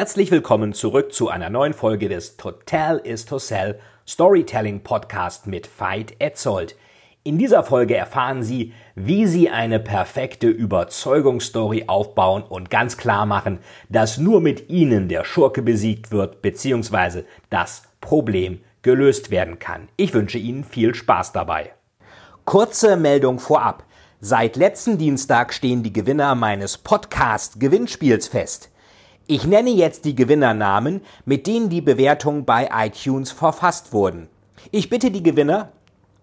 Herzlich willkommen zurück zu einer neuen Folge des Total is to Sell Storytelling Podcast mit Veit Etzold. In dieser Folge erfahren Sie, wie Sie eine perfekte Überzeugungsstory aufbauen und ganz klar machen, dass nur mit Ihnen der Schurke besiegt wird bzw. das Problem gelöst werden kann. Ich wünsche Ihnen viel Spaß dabei. Kurze Meldung vorab. Seit letzten Dienstag stehen die Gewinner meines Podcast Gewinnspiels fest. Ich nenne jetzt die Gewinnernamen, mit denen die Bewertungen bei iTunes verfasst wurden. Ich bitte die Gewinner,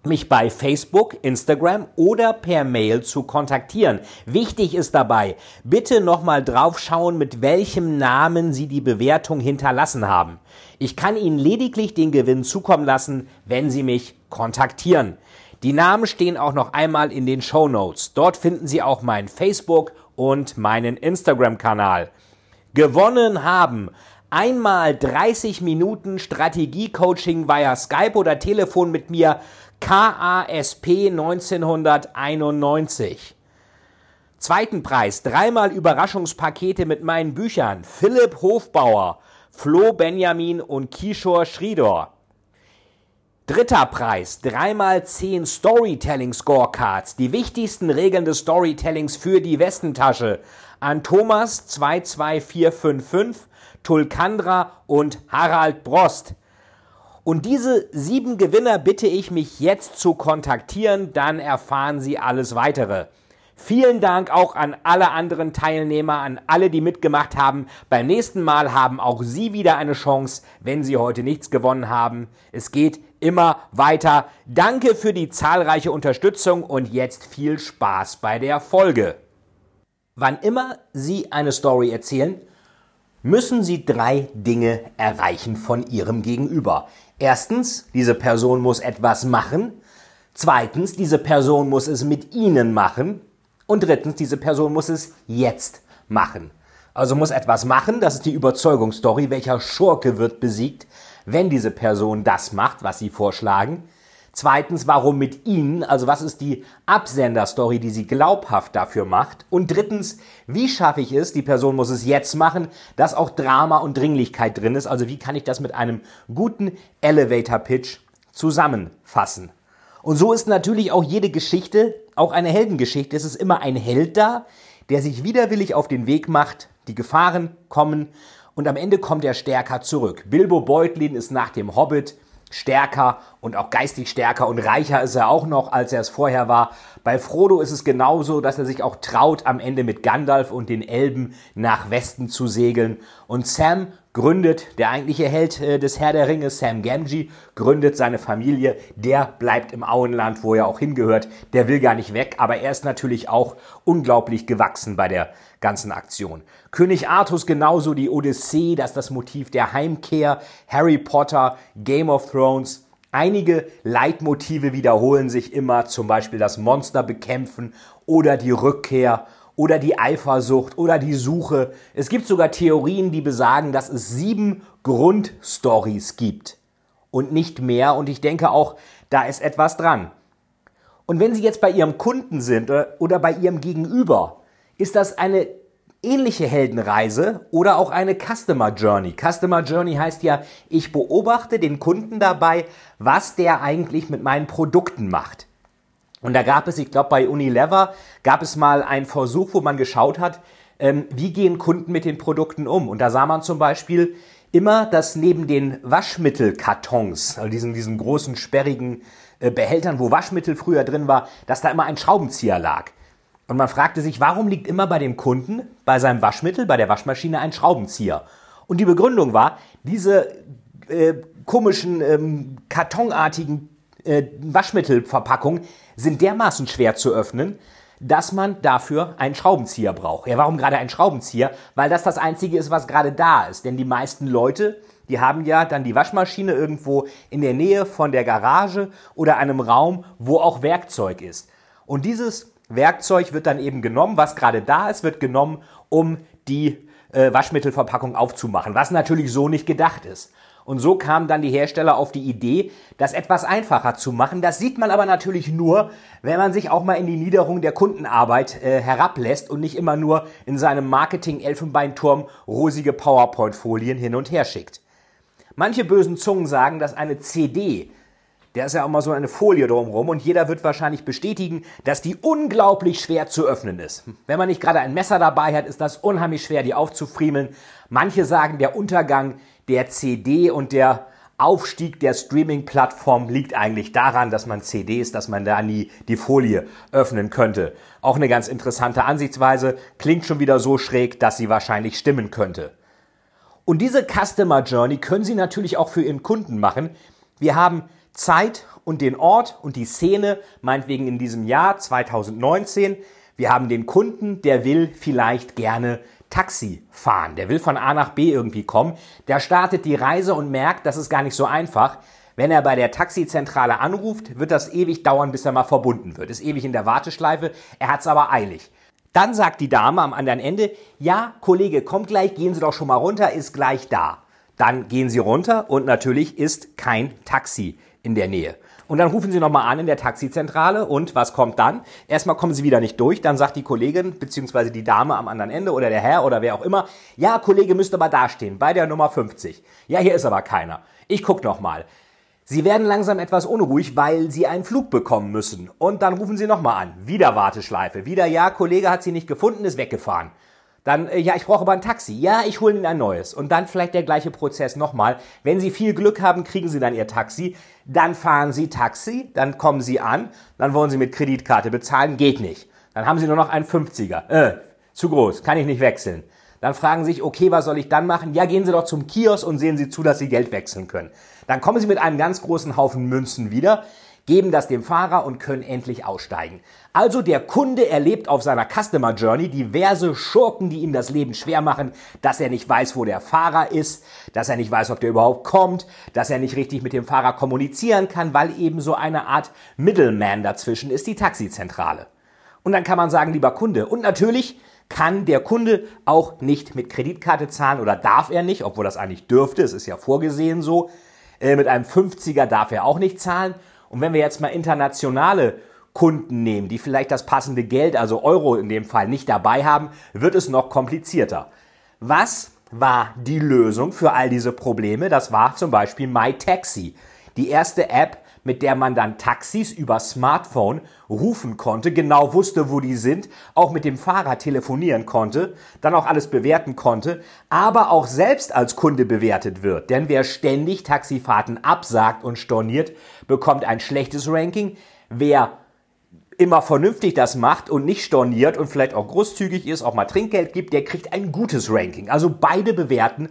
mich bei Facebook, Instagram oder per Mail zu kontaktieren. Wichtig ist dabei, bitte nochmal draufschauen, mit welchem Namen Sie die Bewertung hinterlassen haben. Ich kann Ihnen lediglich den Gewinn zukommen lassen, wenn Sie mich kontaktieren. Die Namen stehen auch noch einmal in den Show Notes. Dort finden Sie auch meinen Facebook und meinen Instagram-Kanal gewonnen haben. Einmal 30 Minuten Strategie-Coaching via Skype oder Telefon mit mir KASP 1991. Zweiten Preis, dreimal Überraschungspakete mit meinen Büchern Philipp Hofbauer, Flo Benjamin und Kishore Schridor. Dritter Preis, dreimal zehn Storytelling Scorecards, die wichtigsten Regeln des Storytellings für die Westentasche an Thomas 22455, Tulkandra und Harald Brost. Und diese sieben Gewinner bitte ich mich jetzt zu kontaktieren, dann erfahren Sie alles weitere. Vielen Dank auch an alle anderen Teilnehmer, an alle, die mitgemacht haben. Beim nächsten Mal haben auch Sie wieder eine Chance, wenn Sie heute nichts gewonnen haben. Es geht immer weiter. Danke für die zahlreiche Unterstützung und jetzt viel Spaß bei der Folge. Wann immer Sie eine Story erzählen, müssen Sie drei Dinge erreichen von Ihrem Gegenüber. Erstens, diese Person muss etwas machen. Zweitens, diese Person muss es mit Ihnen machen. Und drittens, diese Person muss es jetzt machen. Also muss etwas machen, das ist die Überzeugungsstory, welcher Schurke wird besiegt, wenn diese Person das macht, was Sie vorschlagen. Zweitens, warum mit Ihnen? Also was ist die Absenderstory, die Sie glaubhaft dafür macht? Und drittens, wie schaffe ich es, die Person muss es jetzt machen, dass auch Drama und Dringlichkeit drin ist? Also wie kann ich das mit einem guten Elevator Pitch zusammenfassen? Und so ist natürlich auch jede Geschichte, auch eine Heldengeschichte. Es ist immer ein Held da, der sich widerwillig auf den Weg macht, die Gefahren kommen und am Ende kommt er stärker zurück. Bilbo Beutlin ist nach dem Hobbit stärker und auch geistig stärker und reicher ist er auch noch, als er es vorher war. Bei Frodo ist es genauso, dass er sich auch traut, am Ende mit Gandalf und den Elben nach Westen zu segeln. Und Sam gründet, der eigentliche Held äh, des Herr der Ringe, Sam Gamgee, gründet seine Familie. Der bleibt im Auenland, wo er auch hingehört. Der will gar nicht weg, aber er ist natürlich auch unglaublich gewachsen bei der ganzen Aktion. König Artus genauso die Odyssee, das ist das Motiv der Heimkehr, Harry Potter, Game of Thrones. Einige Leitmotive wiederholen sich immer, zum Beispiel das Monster bekämpfen oder die Rückkehr oder die Eifersucht oder die Suche. Es gibt sogar Theorien, die besagen, dass es sieben Grundstories gibt und nicht mehr. Und ich denke auch, da ist etwas dran. Und wenn Sie jetzt bei Ihrem Kunden sind oder bei Ihrem Gegenüber, ist das eine ähnliche Heldenreise oder auch eine Customer Journey. Customer Journey heißt ja, ich beobachte den Kunden dabei, was der eigentlich mit meinen Produkten macht. Und da gab es, ich glaube bei Unilever, gab es mal einen Versuch, wo man geschaut hat, ähm, wie gehen Kunden mit den Produkten um. Und da sah man zum Beispiel immer, dass neben den Waschmittelkartons, also diesen, diesen großen sperrigen äh, Behältern, wo Waschmittel früher drin war, dass da immer ein Schraubenzieher lag. Und man fragte sich, warum liegt immer bei dem Kunden, bei seinem Waschmittel, bei der Waschmaschine ein Schraubenzieher? Und die Begründung war, diese äh, komischen, ähm, kartonartigen äh, Waschmittelverpackungen sind dermaßen schwer zu öffnen, dass man dafür einen Schraubenzieher braucht. Ja, warum gerade einen Schraubenzieher? Weil das das Einzige ist, was gerade da ist. Denn die meisten Leute, die haben ja dann die Waschmaschine irgendwo in der Nähe von der Garage oder einem Raum, wo auch Werkzeug ist. Und dieses Werkzeug wird dann eben genommen, was gerade da ist, wird genommen, um die äh, Waschmittelverpackung aufzumachen, was natürlich so nicht gedacht ist. Und so kamen dann die Hersteller auf die Idee, das etwas einfacher zu machen. Das sieht man aber natürlich nur, wenn man sich auch mal in die Niederung der Kundenarbeit äh, herablässt und nicht immer nur in seinem Marketing-Elfenbeinturm rosige PowerPoint-Folien hin und her schickt. Manche bösen Zungen sagen, dass eine CD der ist ja auch mal so eine Folie drumherum und jeder wird wahrscheinlich bestätigen, dass die unglaublich schwer zu öffnen ist. Wenn man nicht gerade ein Messer dabei hat, ist das unheimlich schwer, die aufzufriemeln. Manche sagen, der Untergang der CD und der Aufstieg der Streaming-Plattform liegt eigentlich daran, dass man CDs, dass man da nie die Folie öffnen könnte. Auch eine ganz interessante Ansichtsweise, klingt schon wieder so schräg, dass sie wahrscheinlich stimmen könnte. Und diese Customer Journey können Sie natürlich auch für Ihren Kunden machen. Wir haben Zeit und den Ort und die Szene, meinetwegen in diesem Jahr 2019. Wir haben den Kunden, der will vielleicht gerne Taxi fahren. Der will von A nach B irgendwie kommen. Der startet die Reise und merkt, das ist gar nicht so einfach. Wenn er bei der Taxizentrale anruft, wird das ewig dauern, bis er mal verbunden wird. Ist ewig in der Warteschleife. Er hat es aber eilig. Dann sagt die Dame am anderen Ende, ja, Kollege, kommt gleich, gehen Sie doch schon mal runter, ist gleich da. Dann gehen Sie runter und natürlich ist kein Taxi in der Nähe. Und dann rufen Sie nochmal an in der Taxizentrale und was kommt dann? Erstmal kommen Sie wieder nicht durch, dann sagt die Kollegin bzw. die Dame am anderen Ende oder der Herr oder wer auch immer, ja, Kollege müsste aber dastehen, bei der Nummer 50. Ja, hier ist aber keiner. Ich guck nochmal. Sie werden langsam etwas unruhig, weil Sie einen Flug bekommen müssen. Und dann rufen Sie nochmal an. Wieder Warteschleife. Wieder, ja, Kollege hat Sie nicht gefunden, ist weggefahren. Dann, äh, ja, ich brauche aber ein Taxi. Ja, ich hole Ihnen ein neues. Und dann vielleicht der gleiche Prozess nochmal. Wenn Sie viel Glück haben, kriegen Sie dann Ihr Taxi. Dann fahren Sie Taxi, dann kommen Sie an, dann wollen Sie mit Kreditkarte bezahlen, geht nicht. Dann haben Sie nur noch einen 50er. Äh, zu groß, kann ich nicht wechseln. Dann fragen Sie sich, okay, was soll ich dann machen? Ja, gehen Sie doch zum Kiosk und sehen Sie zu, dass Sie Geld wechseln können. Dann kommen Sie mit einem ganz großen Haufen Münzen wieder geben das dem Fahrer und können endlich aussteigen. Also der Kunde erlebt auf seiner Customer Journey diverse Schurken, die ihm das Leben schwer machen, dass er nicht weiß, wo der Fahrer ist, dass er nicht weiß, ob der überhaupt kommt, dass er nicht richtig mit dem Fahrer kommunizieren kann, weil eben so eine Art Middleman dazwischen ist, die Taxizentrale. Und dann kann man sagen, lieber Kunde, und natürlich kann der Kunde auch nicht mit Kreditkarte zahlen oder darf er nicht, obwohl das eigentlich dürfte, es ist ja vorgesehen so. Äh, mit einem 50er darf er auch nicht zahlen. Und wenn wir jetzt mal internationale Kunden nehmen, die vielleicht das passende Geld, also Euro in dem Fall, nicht dabei haben, wird es noch komplizierter. Was war die Lösung für all diese Probleme? Das war zum Beispiel MyTaxi, die erste App, mit der man dann Taxis über Smartphone rufen konnte, genau wusste, wo die sind, auch mit dem Fahrer telefonieren konnte, dann auch alles bewerten konnte, aber auch selbst als Kunde bewertet wird. Denn wer ständig Taxifahrten absagt und storniert, bekommt ein schlechtes Ranking. Wer immer vernünftig das macht und nicht storniert und vielleicht auch großzügig ist, auch mal Trinkgeld gibt, der kriegt ein gutes Ranking. Also beide bewerten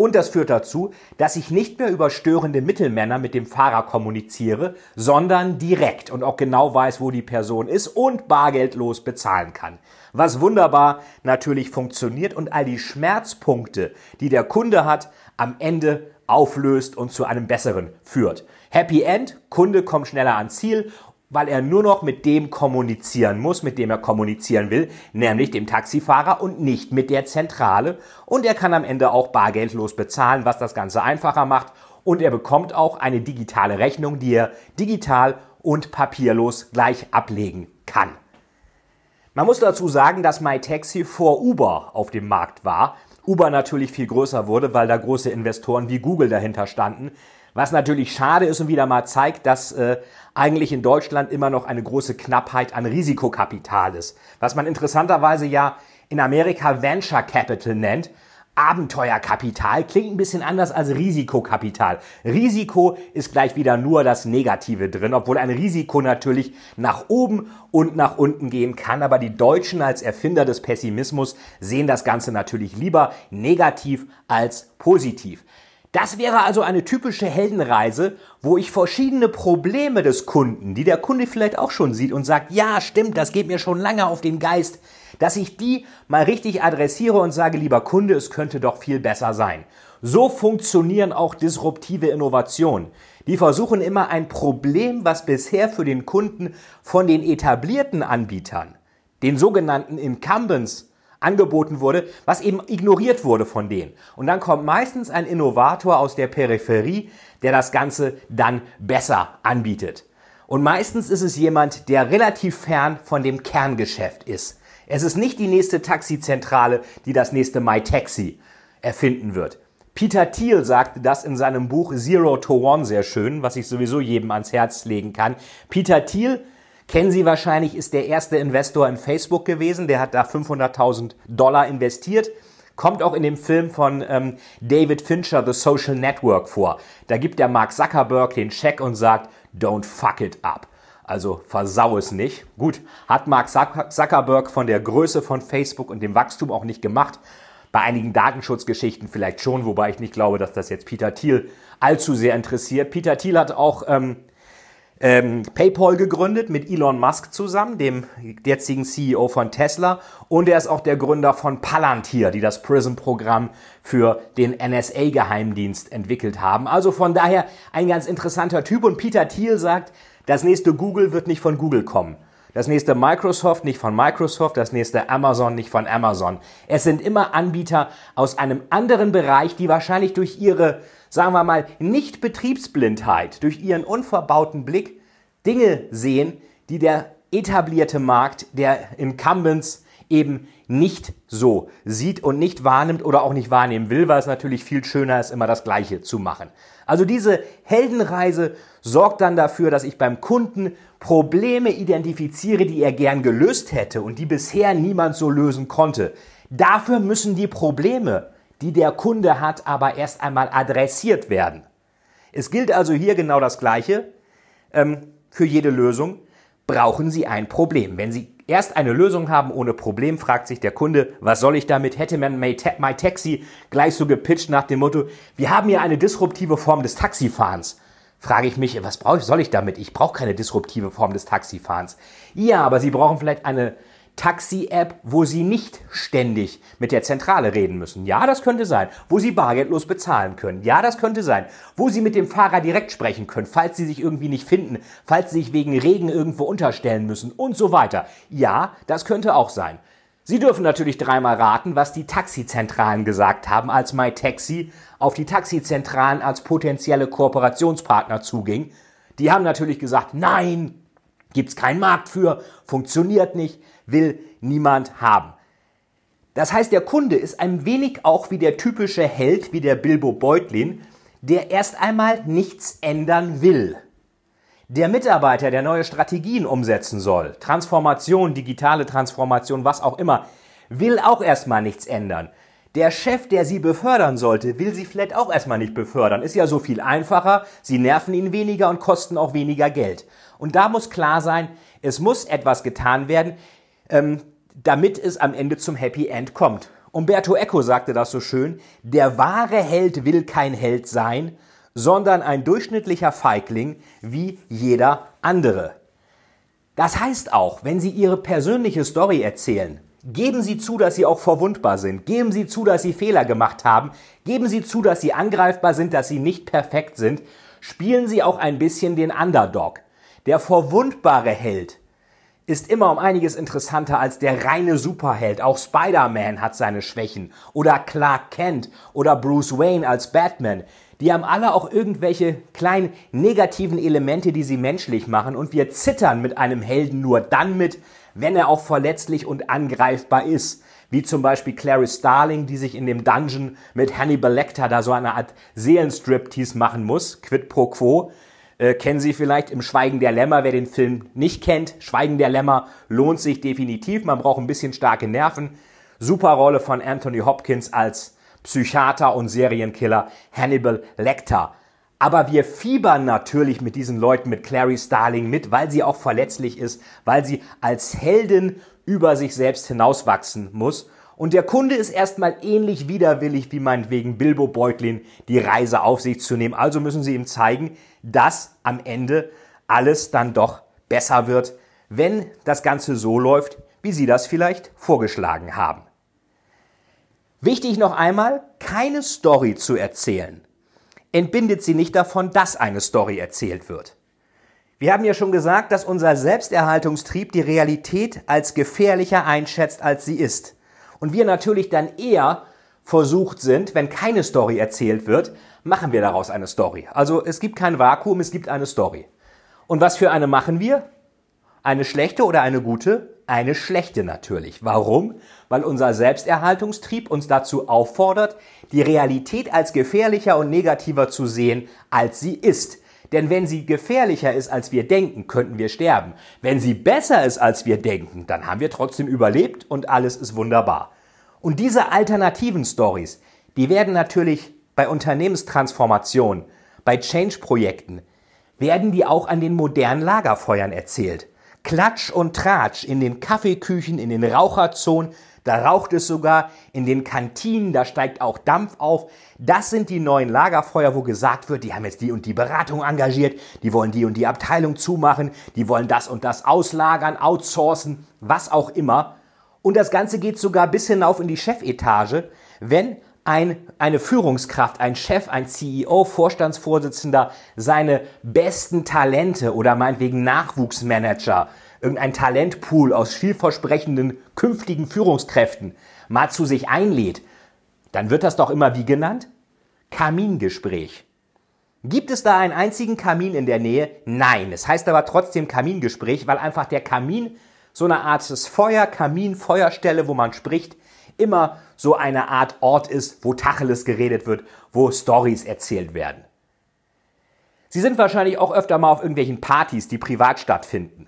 und das führt dazu, dass ich nicht mehr über störende Mittelmänner mit dem Fahrer kommuniziere, sondern direkt und auch genau weiß, wo die Person ist und bargeldlos bezahlen kann. Was wunderbar natürlich funktioniert und all die Schmerzpunkte, die der Kunde hat, am Ende auflöst und zu einem besseren führt. Happy End, Kunde kommt schneller ans Ziel weil er nur noch mit dem kommunizieren muss, mit dem er kommunizieren will, nämlich dem Taxifahrer und nicht mit der Zentrale. Und er kann am Ende auch bargeldlos bezahlen, was das Ganze einfacher macht. Und er bekommt auch eine digitale Rechnung, die er digital und papierlos gleich ablegen kann. Man muss dazu sagen, dass MyTaxi vor Uber auf dem Markt war. Uber natürlich viel größer wurde, weil da große Investoren wie Google dahinter standen. Was natürlich schade ist und wieder mal zeigt, dass äh, eigentlich in Deutschland immer noch eine große Knappheit an Risikokapital ist. Was man interessanterweise ja in Amerika Venture Capital nennt. Abenteuerkapital klingt ein bisschen anders als Risikokapital. Risiko ist gleich wieder nur das Negative drin, obwohl ein Risiko natürlich nach oben und nach unten gehen kann. Aber die Deutschen als Erfinder des Pessimismus sehen das Ganze natürlich lieber negativ als positiv. Das wäre also eine typische Heldenreise, wo ich verschiedene Probleme des Kunden, die der Kunde vielleicht auch schon sieht und sagt, ja, stimmt, das geht mir schon lange auf den Geist, dass ich die mal richtig adressiere und sage, lieber Kunde, es könnte doch viel besser sein. So funktionieren auch disruptive Innovationen. Die versuchen immer ein Problem, was bisher für den Kunden von den etablierten Anbietern, den sogenannten Incumbents, angeboten wurde, was eben ignoriert wurde von denen. Und dann kommt meistens ein Innovator aus der Peripherie, der das Ganze dann besser anbietet. Und meistens ist es jemand, der relativ fern von dem Kerngeschäft ist. Es ist nicht die nächste Taxizentrale, die das nächste MyTaxi erfinden wird. Peter Thiel sagte das in seinem Buch Zero to One sehr schön, was ich sowieso jedem ans Herz legen kann. Peter Thiel Kennen Sie wahrscheinlich, ist der erste Investor in Facebook gewesen. Der hat da 500.000 Dollar investiert. Kommt auch in dem Film von ähm, David Fincher, The Social Network, vor. Da gibt der Mark Zuckerberg den Check und sagt, don't fuck it up. Also versau es nicht. Gut, hat Mark Zuckerberg von der Größe von Facebook und dem Wachstum auch nicht gemacht. Bei einigen Datenschutzgeschichten vielleicht schon, wobei ich nicht glaube, dass das jetzt Peter Thiel allzu sehr interessiert. Peter Thiel hat auch ähm, ähm, PayPal gegründet mit Elon Musk zusammen, dem jetzigen CEO von Tesla. Und er ist auch der Gründer von Palantir, die das PRISM-Programm für den NSA-Geheimdienst entwickelt haben. Also von daher ein ganz interessanter Typ. Und Peter Thiel sagt, das nächste Google wird nicht von Google kommen. Das nächste Microsoft nicht von Microsoft, das nächste Amazon nicht von Amazon. Es sind immer Anbieter aus einem anderen Bereich, die wahrscheinlich durch ihre sagen wir mal, nicht Betriebsblindheit, durch ihren unverbauten Blick Dinge sehen, die der etablierte Markt der Incumbents eben nicht so sieht und nicht wahrnimmt oder auch nicht wahrnehmen will, weil es natürlich viel schöner ist, immer das Gleiche zu machen. Also diese Heldenreise sorgt dann dafür, dass ich beim Kunden Probleme identifiziere, die er gern gelöst hätte und die bisher niemand so lösen konnte. Dafür müssen die Probleme die der Kunde hat, aber erst einmal adressiert werden. Es gilt also hier genau das Gleiche. Ähm, für jede Lösung brauchen Sie ein Problem. Wenn Sie erst eine Lösung haben ohne Problem, fragt sich der Kunde, was soll ich damit? Hätte man MyTaxi gleich so gepitcht nach dem Motto, wir haben hier eine disruptive Form des Taxifahrens. Frage ich mich, was brauche ich, soll ich damit? Ich brauche keine disruptive Form des Taxifahrens. Ja, aber Sie brauchen vielleicht eine Taxi-App, wo Sie nicht ständig mit der Zentrale reden müssen. Ja, das könnte sein. Wo Sie bargeldlos bezahlen können. Ja, das könnte sein. Wo Sie mit dem Fahrer direkt sprechen können, falls Sie sich irgendwie nicht finden, falls Sie sich wegen Regen irgendwo unterstellen müssen und so weiter. Ja, das könnte auch sein. Sie dürfen natürlich dreimal raten, was die Taxizentralen gesagt haben, als MyTaxi auf die Taxizentralen als potenzielle Kooperationspartner zuging. Die haben natürlich gesagt, nein, gibt's keinen Markt für, funktioniert nicht, will niemand haben. Das heißt, der Kunde ist ein wenig auch wie der typische Held, wie der Bilbo Beutlin, der erst einmal nichts ändern will. Der Mitarbeiter, der neue Strategien umsetzen soll, Transformation, digitale Transformation, was auch immer, will auch erstmal nichts ändern. Der Chef, der sie befördern sollte, will sie vielleicht auch erstmal nicht befördern. Ist ja so viel einfacher, sie nerven ihn weniger und kosten auch weniger Geld. Und da muss klar sein, es muss etwas getan werden, ähm, damit es am Ende zum Happy End kommt. Umberto Eco sagte das so schön, der wahre Held will kein Held sein, sondern ein durchschnittlicher Feigling wie jeder andere. Das heißt auch, wenn Sie Ihre persönliche Story erzählen, geben Sie zu, dass Sie auch verwundbar sind, geben Sie zu, dass Sie Fehler gemacht haben, geben Sie zu, dass Sie angreifbar sind, dass Sie nicht perfekt sind, spielen Sie auch ein bisschen den Underdog. Der verwundbare Held ist immer um einiges interessanter als der reine Superheld. Auch Spider-Man hat seine Schwächen. Oder Clark Kent oder Bruce Wayne als Batman. Die haben alle auch irgendwelche kleinen negativen Elemente, die sie menschlich machen. Und wir zittern mit einem Helden nur dann mit, wenn er auch verletzlich und angreifbar ist. Wie zum Beispiel Clarice Starling, die sich in dem Dungeon mit Hannibal Lecter da so eine Art Seelenstriptease machen muss. Quid pro quo. Äh, kennen Sie vielleicht im Schweigen der Lämmer, wer den Film nicht kennt. Schweigen der Lämmer lohnt sich definitiv. Man braucht ein bisschen starke Nerven. Super Rolle von Anthony Hopkins als Psychiater und Serienkiller Hannibal Lecter. Aber wir fiebern natürlich mit diesen Leuten, mit Clary Starling mit, weil sie auch verletzlich ist, weil sie als Heldin über sich selbst hinauswachsen muss. Und der Kunde ist erstmal ähnlich widerwillig wie meinetwegen Bilbo Beutlin, die Reise auf sich zu nehmen. Also müssen Sie ihm zeigen, dass am Ende alles dann doch besser wird, wenn das Ganze so läuft, wie Sie das vielleicht vorgeschlagen haben. Wichtig noch einmal, keine Story zu erzählen. Entbindet Sie nicht davon, dass eine Story erzählt wird. Wir haben ja schon gesagt, dass unser Selbsterhaltungstrieb die Realität als gefährlicher einschätzt, als sie ist. Und wir natürlich dann eher versucht sind, wenn keine Story erzählt wird, machen wir daraus eine Story. Also es gibt kein Vakuum, es gibt eine Story. Und was für eine machen wir? Eine schlechte oder eine gute? Eine schlechte natürlich. Warum? Weil unser Selbsterhaltungstrieb uns dazu auffordert, die Realität als gefährlicher und negativer zu sehen, als sie ist. Denn wenn sie gefährlicher ist, als wir denken, könnten wir sterben. Wenn sie besser ist, als wir denken, dann haben wir trotzdem überlebt und alles ist wunderbar. Und diese alternativen Stories, die werden natürlich bei Unternehmenstransformation, bei Change-Projekten, werden die auch an den modernen Lagerfeuern erzählt. Klatsch und Tratsch in den Kaffeeküchen, in den Raucherzonen, da raucht es sogar in den Kantinen, da steigt auch Dampf auf. Das sind die neuen Lagerfeuer, wo gesagt wird, die haben jetzt die und die Beratung engagiert, die wollen die und die Abteilung zumachen, die wollen das und das auslagern, outsourcen, was auch immer. Und das Ganze geht sogar bis hinauf in die Chefetage, wenn ein, eine Führungskraft, ein Chef, ein CEO, Vorstandsvorsitzender seine besten Talente oder meinetwegen Nachwuchsmanager irgendein Talentpool aus vielversprechenden künftigen Führungskräften mal zu sich einlädt, dann wird das doch immer wie genannt? Kamingespräch. Gibt es da einen einzigen Kamin in der Nähe? Nein. Es heißt aber trotzdem Kamingespräch, weil einfach der Kamin so eine Art des Feuer, Kamin, Feuerstelle, wo man spricht, immer so eine Art Ort ist, wo Tacheles geredet wird, wo Stories erzählt werden. Sie sind wahrscheinlich auch öfter mal auf irgendwelchen Partys, die privat stattfinden.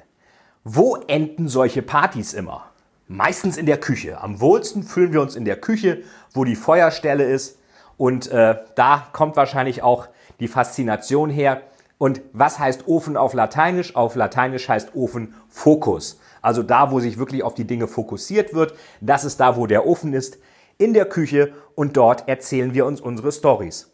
Wo enden solche Partys immer? Meistens in der Küche. Am wohlsten fühlen wir uns in der Küche, wo die Feuerstelle ist. Und äh, da kommt wahrscheinlich auch die Faszination her. Und was heißt Ofen auf Lateinisch? Auf Lateinisch heißt Ofen Fokus. Also da, wo sich wirklich auf die Dinge fokussiert wird. Das ist da, wo der Ofen ist. In der Küche. Und dort erzählen wir uns unsere Stories.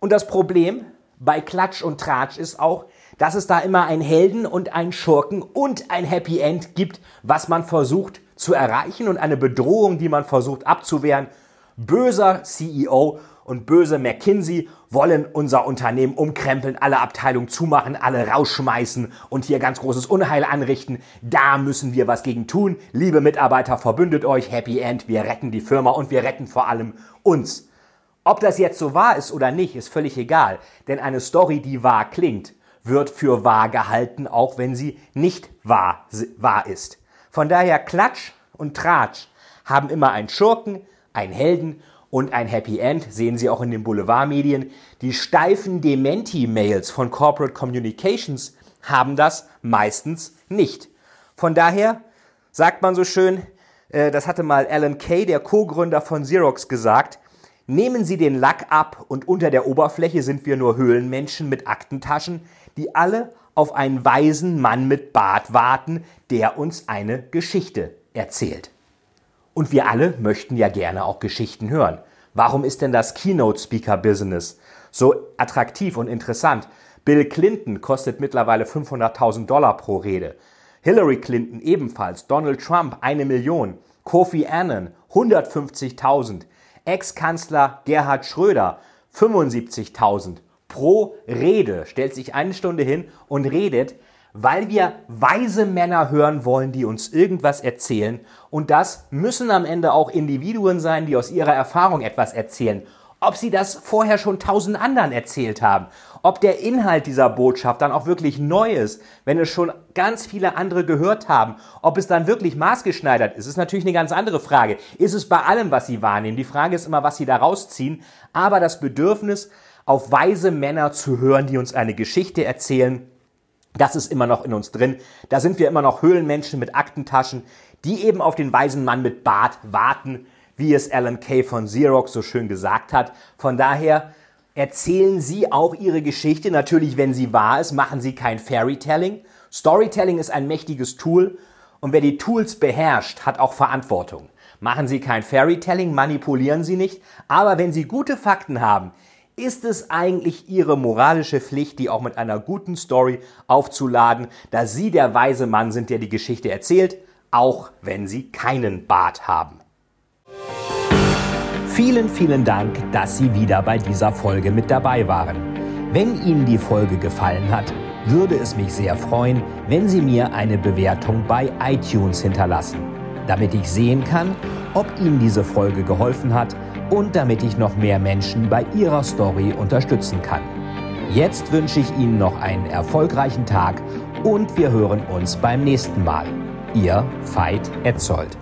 Und das Problem bei Klatsch und Tratsch ist auch, dass es da immer einen Helden und einen Schurken und ein Happy End gibt, was man versucht zu erreichen und eine Bedrohung, die man versucht abzuwehren. Böser CEO und böse McKinsey wollen unser Unternehmen umkrempeln, alle Abteilungen zumachen, alle rausschmeißen und hier ganz großes Unheil anrichten. Da müssen wir was gegen tun. Liebe Mitarbeiter, verbündet euch. Happy End. Wir retten die Firma und wir retten vor allem uns. Ob das jetzt so wahr ist oder nicht, ist völlig egal. Denn eine Story, die wahr klingt, wird für wahr gehalten, auch wenn sie nicht wahr, wahr ist. Von daher Klatsch und Tratsch haben immer einen Schurken, einen Helden und ein Happy End, sehen Sie auch in den Boulevardmedien. Die steifen Dementi-Mails von Corporate Communications haben das meistens nicht. Von daher sagt man so schön, äh, das hatte mal Alan Kay, der Co-Gründer von Xerox, gesagt, nehmen Sie den Lack ab und unter der Oberfläche sind wir nur Höhlenmenschen mit Aktentaschen, die alle auf einen weisen Mann mit Bart warten, der uns eine Geschichte erzählt. Und wir alle möchten ja gerne auch Geschichten hören. Warum ist denn das Keynote-Speaker-Business so attraktiv und interessant? Bill Clinton kostet mittlerweile 500.000 Dollar pro Rede. Hillary Clinton ebenfalls. Donald Trump eine Million. Kofi Annan 150.000. Ex-Kanzler Gerhard Schröder 75.000 pro Rede, stellt sich eine Stunde hin und redet, weil wir weise Männer hören wollen, die uns irgendwas erzählen. Und das müssen am Ende auch Individuen sein, die aus ihrer Erfahrung etwas erzählen. Ob sie das vorher schon tausend anderen erzählt haben, ob der Inhalt dieser Botschaft dann auch wirklich neu ist, wenn es schon ganz viele andere gehört haben, ob es dann wirklich maßgeschneidert ist, ist natürlich eine ganz andere Frage. Ist es bei allem, was sie wahrnehmen? Die Frage ist immer, was sie da rausziehen. Aber das Bedürfnis, auf weise Männer zu hören, die uns eine Geschichte erzählen. Das ist immer noch in uns drin. Da sind wir immer noch Höhlenmenschen mit Aktentaschen, die eben auf den weisen Mann mit Bart warten, wie es Alan Kay von Xerox so schön gesagt hat. Von daher erzählen Sie auch Ihre Geschichte. Natürlich, wenn sie wahr ist, machen Sie kein Fairytelling. Storytelling ist ein mächtiges Tool Und wer die Tools beherrscht, hat auch Verantwortung. Machen Sie kein Fairytelling, manipulieren Sie nicht, aber wenn Sie gute Fakten haben, ist es eigentlich Ihre moralische Pflicht, die auch mit einer guten Story aufzuladen, da Sie der weise Mann sind, der die Geschichte erzählt, auch wenn Sie keinen Bart haben. Vielen, vielen Dank, dass Sie wieder bei dieser Folge mit dabei waren. Wenn Ihnen die Folge gefallen hat, würde es mich sehr freuen, wenn Sie mir eine Bewertung bei iTunes hinterlassen, damit ich sehen kann, ob Ihnen diese Folge geholfen hat und damit ich noch mehr Menschen bei ihrer Story unterstützen kann. Jetzt wünsche ich Ihnen noch einen erfolgreichen Tag und wir hören uns beim nächsten Mal. Ihr Veit Etzold.